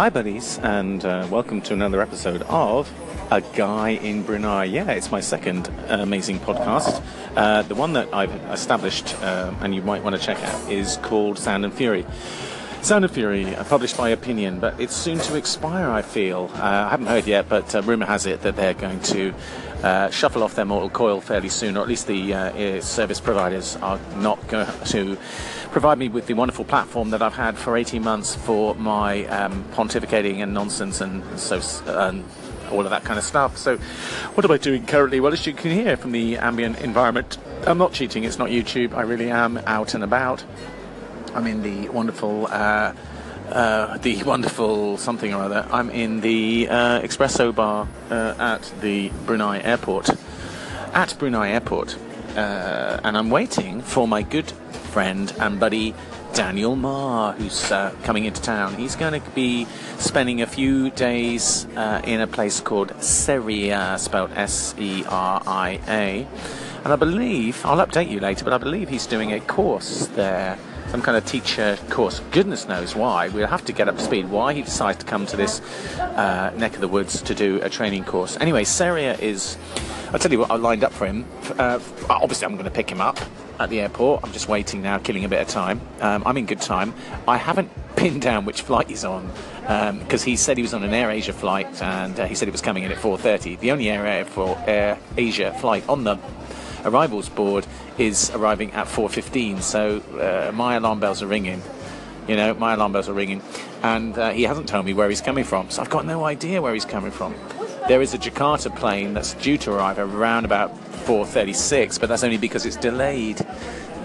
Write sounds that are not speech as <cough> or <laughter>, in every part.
Hi, buddies, and uh, welcome to another episode of A Guy in Brunei. Yeah, it's my second amazing podcast. Uh, the one that I've established, uh, and you might want to check out, is called Sound and Fury. Sound and Fury, uh, published by Opinion, but it's soon to expire, I feel. Uh, I haven't heard yet, but uh, rumour has it that they're going to uh, shuffle off their mortal coil fairly soon, or at least the uh, service providers are not going <laughs> to provide me with the wonderful platform that I've had for 18 months for my um, pontificating and nonsense and so and all of that kind of stuff. So, what am I doing currently? Well, as you can hear from the ambient environment, I'm not cheating. It's not YouTube. I really am out and about. I'm in the wonderful. Uh, uh, the wonderful something or other. I'm in the uh, espresso bar uh, at the Brunei airport. At Brunei airport. Uh, and I'm waiting for my good friend and buddy Daniel Marr, who's uh, coming into town. He's going to be spending a few days uh, in a place called Seria, spelled S E R I A. And I believe, I'll update you later, but I believe he's doing a course there, some kind of teacher course. Goodness knows why. We'll have to get up to speed why he decides to come to this uh, neck of the woods to do a training course. Anyway, Seria is, I'll tell you what, I lined up for him. Uh, obviously, I'm going to pick him up at the airport. I'm just waiting now, killing a bit of time. Um, I'm in good time. I haven't <laughs> pinned down which flight he's on because um, he said he was on an Air Asia flight and uh, he said he was coming in at 4:30. The only Air, Air, Air Asia flight on the arrivals board is arriving at 4:15. So uh, my alarm bells are ringing. You know, my alarm bells are ringing, and uh, he hasn't told me where he's coming from. So I've got no idea where he's coming from. There is a Jakarta plane that's due to arrive around about 4:36, but that's only because it's delayed.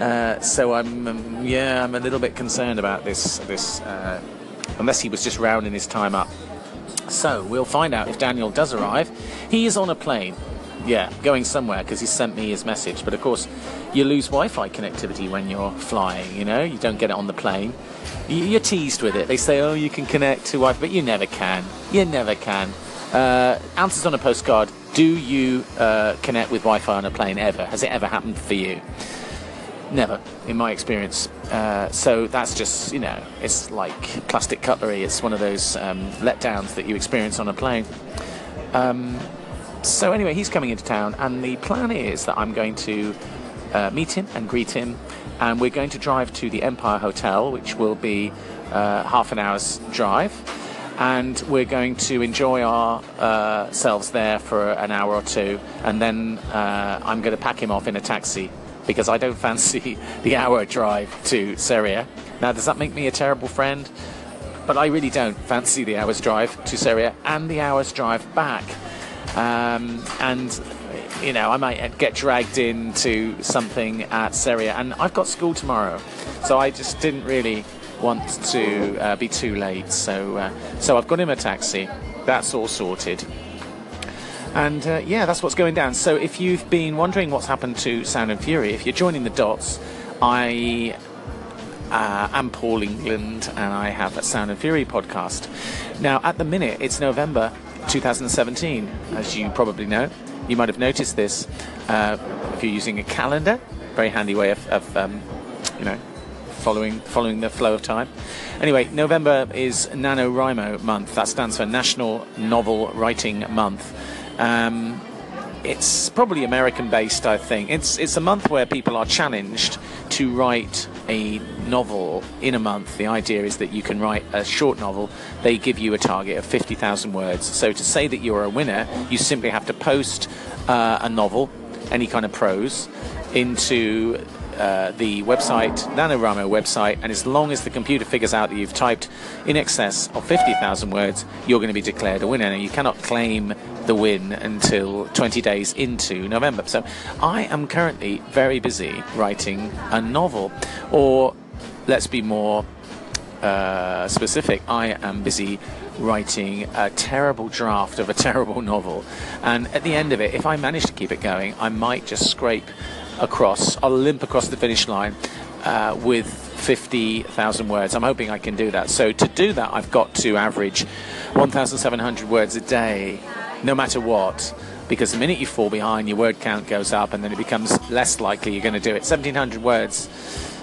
Uh, so I'm, um, yeah, I'm a little bit concerned about this. This, uh, unless he was just rounding his time up. So we'll find out if Daniel does arrive. He is on a plane. Yeah, going somewhere because he sent me his message. But of course, you lose Wi-Fi connectivity when you're flying. You know, you don't get it on the plane. You're teased with it. They say, "Oh, you can connect to Wi-Fi," but you never can. You never can. Uh, answers on a postcard. Do you uh, connect with Wi Fi on a plane ever? Has it ever happened for you? Never, in my experience. Uh, so that's just, you know, it's like plastic cutlery. It's one of those um, letdowns that you experience on a plane. Um, so, anyway, he's coming into town, and the plan is that I'm going to uh, meet him and greet him, and we're going to drive to the Empire Hotel, which will be uh, half an hour's drive and we're going to enjoy ourselves uh, there for an hour or two, and then uh, I'm going to pack him off in a taxi because I don't <laughs> fancy the hour drive to Seria. Now, does that make me a terrible friend? But I really don't fancy the hour's drive to Seria and the hour's drive back. Um, and you know, I might get dragged into something at Seria, and I've got school tomorrow, so I just didn't really want to uh, be too late. So, uh, so I've got him a taxi. That's all sorted. And uh, yeah, that's what's going down. So if you've been wondering what's happened to Sound and Fury, if you're joining the dots, I uh, am Paul England and I have a Sound and Fury podcast. Now, at the minute, it's November 2017, as you probably know. You might have noticed this uh, if you're using a calendar. Very handy way of, of um, you know, following following the flow of time. Anyway, November is NaNoWriMo month. That stands for National Novel Writing Month. Um, it's probably American based, I think. It's it's a month where people are challenged to write a novel in a month. The idea is that you can write a short novel. They give you a target of 50,000 words. So to say that you're a winner, you simply have to post uh, a novel, any kind of prose, into uh, the website, NaNoWriMo website, and as long as the computer figures out that you've typed in excess of 50,000 words, you're going to be declared a winner. And you cannot claim the win until 20 days into November. So I am currently very busy writing a novel, or let's be more uh, specific, I am busy writing a terrible draft of a <laughs> terrible novel. And at the end of it, if I manage to keep it going, I might just scrape across. I'll limp across the finish line uh, with 50,000 words. I'm hoping I can do that. So to do that, I've got to average 1,700 words a day, no matter what. Because the minute you fall behind, your word count goes up, and then it becomes less likely you're going to do it. 1,700 words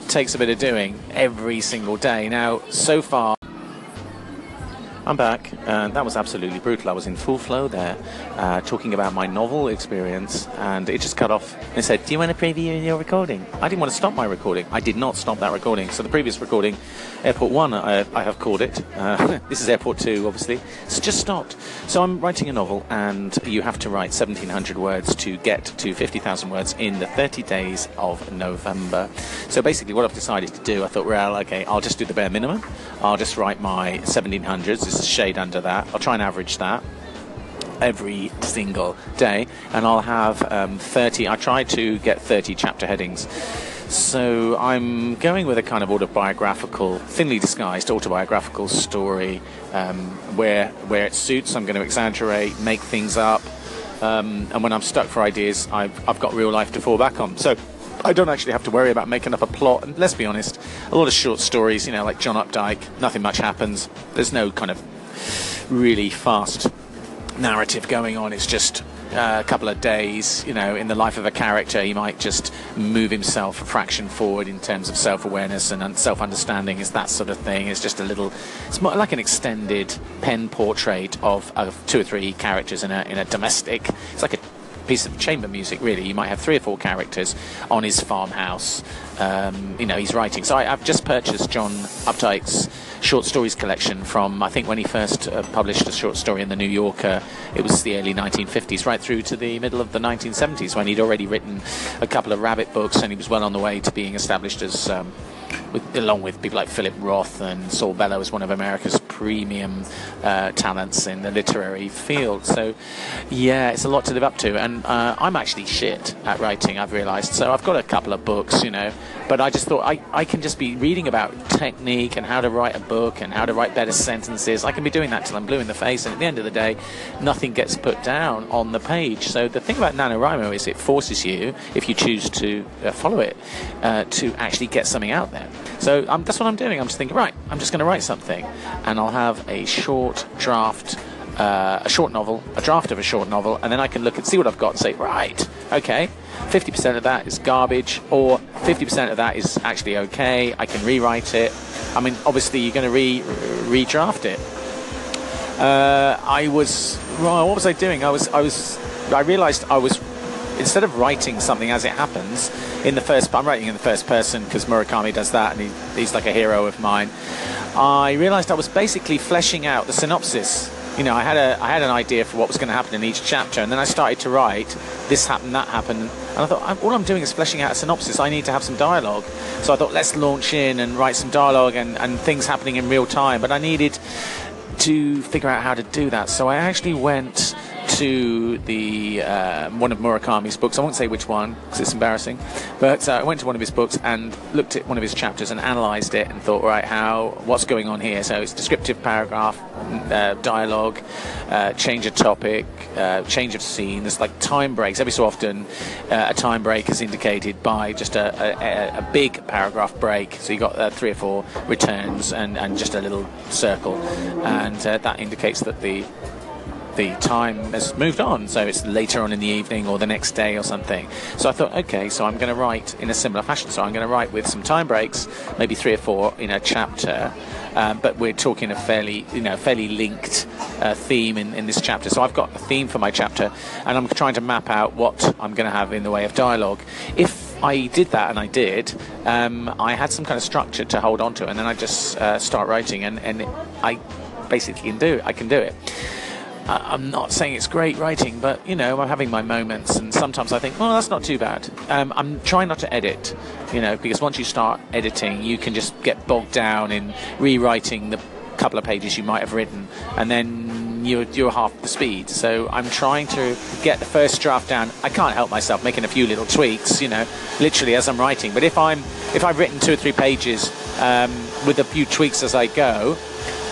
takes a bit of doing every single day. Now, so far, I'm back, and that was absolutely brutal. I was in full flow there, uh, talking about my novel experience, and it just cut off. And said, "Do you want to preview your recording?" I didn't want to stop my recording. I did not stop that recording. So the previous recording, Airport One, I, I have called it. Uh, <laughs> this is Airport Two, obviously. It's just stopped. So I'm writing a novel, and you have to write 1,700 words to get to 50,000 words in the 30 days of November. So basically, what I've decided to do, I thought, well, okay, I'll just do the bare minimum. I'll just write my 1700s shade under that. I'll try and average that every single day, and I'll have um, 30. I try to get 30 chapter headings. So I'm going with a kind of autobiographical, thinly disguised autobiographical story, um, where where it suits. I'm going to exaggerate, make things up, um, and when I'm stuck for ideas, I've, I've got real life to fall back on. So I don't actually have to worry about making up a plot. And let's be honest, a lot of short stories, you know, like John Updike, nothing much happens. There's no kind of really fast narrative going on. It's just uh, a couple of days, you know, in the life of a character, he might just move himself a fraction forward in terms of self-awareness and self-understanding. Is that sort of thing? It's just a little. It's more like an extended pen portrait of, of two or three characters in a in a domestic. It's like a piece of chamber music, really. You might have three or four characters on his farmhouse. Um, you know, he's writing. So I, have just purchased John Updike's short stories collection from, I think, when he first uh, published a short story in the New Yorker. It was the early 1950s, right through to the middle of the 1970s, when he'd already written a couple of rabbit books and he was well on the way to being established as. Um, with, along with people like Philip Roth and Saul Bellow, as one of America's premium uh, talents in the literary field. So, yeah, it's a lot to live up to. And uh, I'm actually shit at writing, I've realised. So I've got a couple of books, you know, but I just thought I, I can just be reading about technique and how to write a book and how to write better sentences. I can be doing that till I'm blue in the face. And at the end of the day, nothing gets put down on the page. So the thing about NaNoWriMo is it forces you, if you choose to uh, follow it, uh, to actually get something out there. So um, that's what I'm doing. I'm just thinking, right, I'm just going to write something, and I'll have a short draft. Uh, a short novel, a draft of a short novel, and then I can look and see what I've got and say, right, okay, 50% of that is garbage, or 50% of that is actually okay. I can rewrite it. I mean, obviously, you're going to re redraft it. Uh, I was well, what was I doing? I was I was I realised I was instead of writing something as it happens in the first, I'm writing in the first person because Murakami does that, and he, he's like a hero of mine. I realised I was basically fleshing out the synopsis. You know, I had a I had an idea for what was going to happen in each chapter, and then I started to write. This happened, that happened, and I thought all I'm doing is fleshing out a synopsis. I need to have some dialogue, so I thought let's launch in and write some dialogue and, and things happening in real time. But I needed to figure out how to do that, so I actually went to the uh, one of Murakami's books. I won't say which one because it's embarrassing, but uh, I went to one of his books and looked at one of his chapters and analysed it and thought, right, how what's going on here? So it's descriptive paragraph, uh, dialogue, uh, change of topic, uh, change of scene. There's like time breaks. Every so often, uh, a time break is indicated by just a, a, a big paragraph break. So you got three or four returns and, and just a little circle, and that indicates that the the time has moved on, so it's later on in the evening or the next day or something. So I thought, okay, so I'm going to write in a similar fashion. So I'm going to write with some time breaks, maybe three or four in a chapter, um, but we're talking a fairly, you know, fairly linked uh, theme in, in this chapter. So I've got a theme for my chapter, and I'm trying to map out what I'm going to have in the way of dialogue. If I did that, and I did. Um, I had some kind of structure to hold on to, and then I just uh, start writing, and, and I basically can do it. I can do it. I'm not saying it's great writing, but you know, I'm having my moments, and sometimes I think, well, that's not too bad. Um, I'm trying not to edit, you know, because once you start editing, you can just get bogged down in rewriting the couple of pages you might have written, and then you're, you're half the speed. So I'm trying to get the first draft down. I can't help myself making a few little tweaks, you know, literally as I'm writing. But if I'm if I've written two or three pages um, with a few tweaks as I go,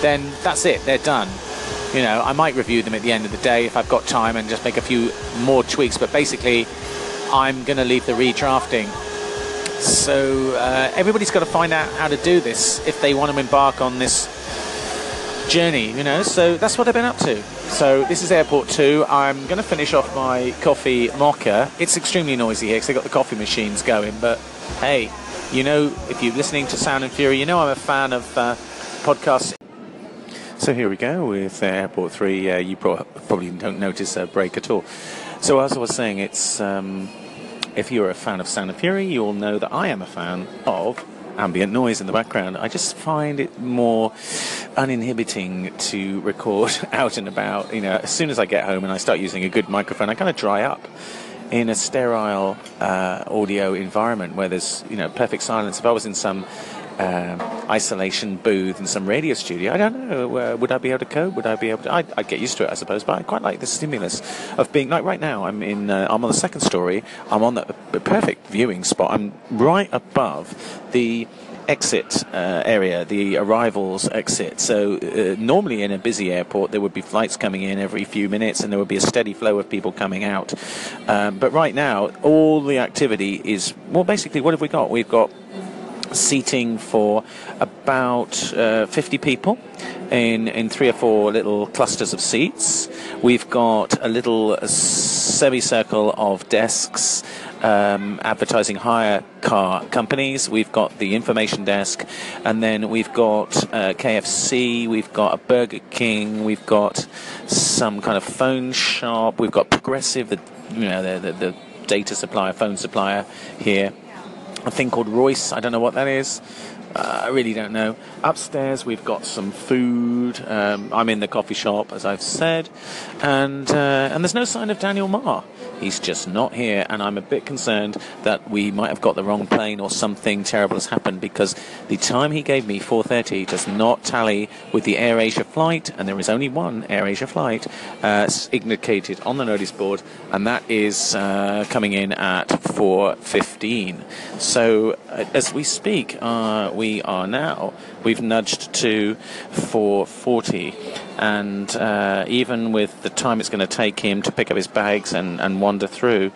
then that's it. They're done you know, I might review them at the end of the day if I've got time and just make a few more tweaks. But basically, I'm going to leave the redrafting. So uh, everybody's got to find out how to do this if they want to embark on this journey, you know. So that's what I've been up to. So this is Airport 2. I'm going to finish off my coffee mocha. It's extremely noisy here because they've got the coffee machines going. But hey, you know, if you're listening to Sound and Fury, you know I'm a fan of uh, podcasts So here we go with uh, Airport 3. Uh, you pro- probably don't notice a break at all. So as I was saying, it's um, if you're a fan of Sound and Fury, you'll know that I am a fan of ambient noise in the background. I just find it more uninhibiting to record <laughs> out and about. You know, as soon as I get home and I start using a good microphone, I kind of dry up in a sterile uh, audio environment where there's you know perfect silence. If I was in some uh, isolation booth and some radio studio. I don't know. Uh, would I be able to cope? Would I be able to? I'd, I'd, get used to it, I suppose. But I quite like the stimulus of being like right now. I'm in. Uh, I'm on the second story. I'm on the, perfect viewing spot. I'm right above the exit uh, area, the arrivals exit. So uh, normally in a busy airport, there would be flights coming in every few minutes, and there would be a steady flow of people coming out. Um, but right now, all the activity is well. Basically, what have we got? We've got seating for about uh, 50 people in, in three or four little clusters of seats. We've got a little semicircle of desks um, advertising hire car companies. We've got the information desk, and then we've got uh, KFC, we've got a Burger King, we've got some kind of phone shop, we've got Progresif, the you know the, the, the data supplier, phone supplier here a thing called Royce. I don't know what that is. Uh, I really don't know. Upstairs, we've got some food. Um, I'm in the coffee shop, as I've said, and uh, and there's no sign of Daniel Marr. He's just not here, and I'm a bit concerned that we might have got the wrong plane or something terrible has happened because the time he gave me, 4:30, does not tally with the AirAsia flight, and there is only one AirAsia flight uh, indicated on the notice board, and that is uh, coming in at 4:15. So uh, as we speak, uh, we are now we've nudged to 4:40 and uh, even with the time it's going to take him to pick up his bags and, and wander through,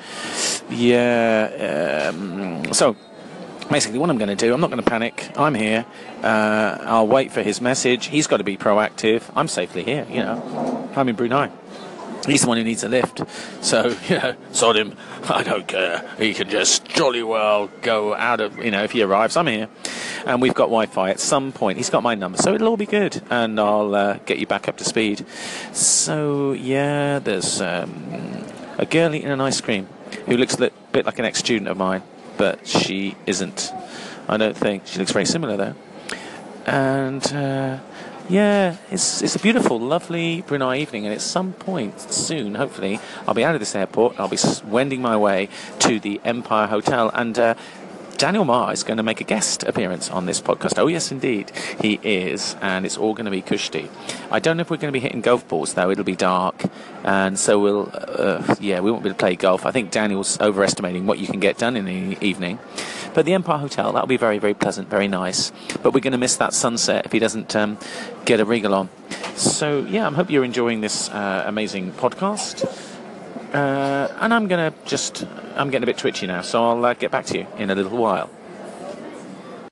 yeah. Um, so basically, what I'm going to do, I'm not going to panic. I'm here. Uh, I'll wait for his message. He's got to be proactive. I'm safely here. You know, I'm in Brunei. He's the one who needs a lift. So, <laughs> you know, sod him. I don't care. He can just jolly well go out of, you know, if he arrives, I'm here. And we've got Wi Fi at some point. He's got my number. So it'll all be good. And I'll uh, get you back up to speed. So, yeah, there's um, a girl eating an ice cream who looks a bit like an ex student of mine, but she isn't. I don't think. She looks very similar, though. And. Uh, yeah, it's it's a beautiful, lovely Brunei evening, and at some point soon, hopefully, I'll be out of this airport. I'll be wending my way to the Empire Hotel, and uh, Daniel Marr is going to make a guest appearance on this podcast. Oh, yes, indeed, he is, and it's all going to be cushy. I don't know if we're going to be hitting golf balls, though. It'll be dark, and so we'll, uh, yeah, we won't be able to play golf. I think Daniel's overestimating what you can get done in the evening. But the Empire Hotel, that'll be very, very pleasant, very nice. But we're going to miss that sunset if he doesn't um, get a regal on. So, yeah, I hope you're enjoying this uh, amazing podcast. Uh, and I'm going to just, I'm getting a bit twitchy now, so I'll uh, get back to you in a little while.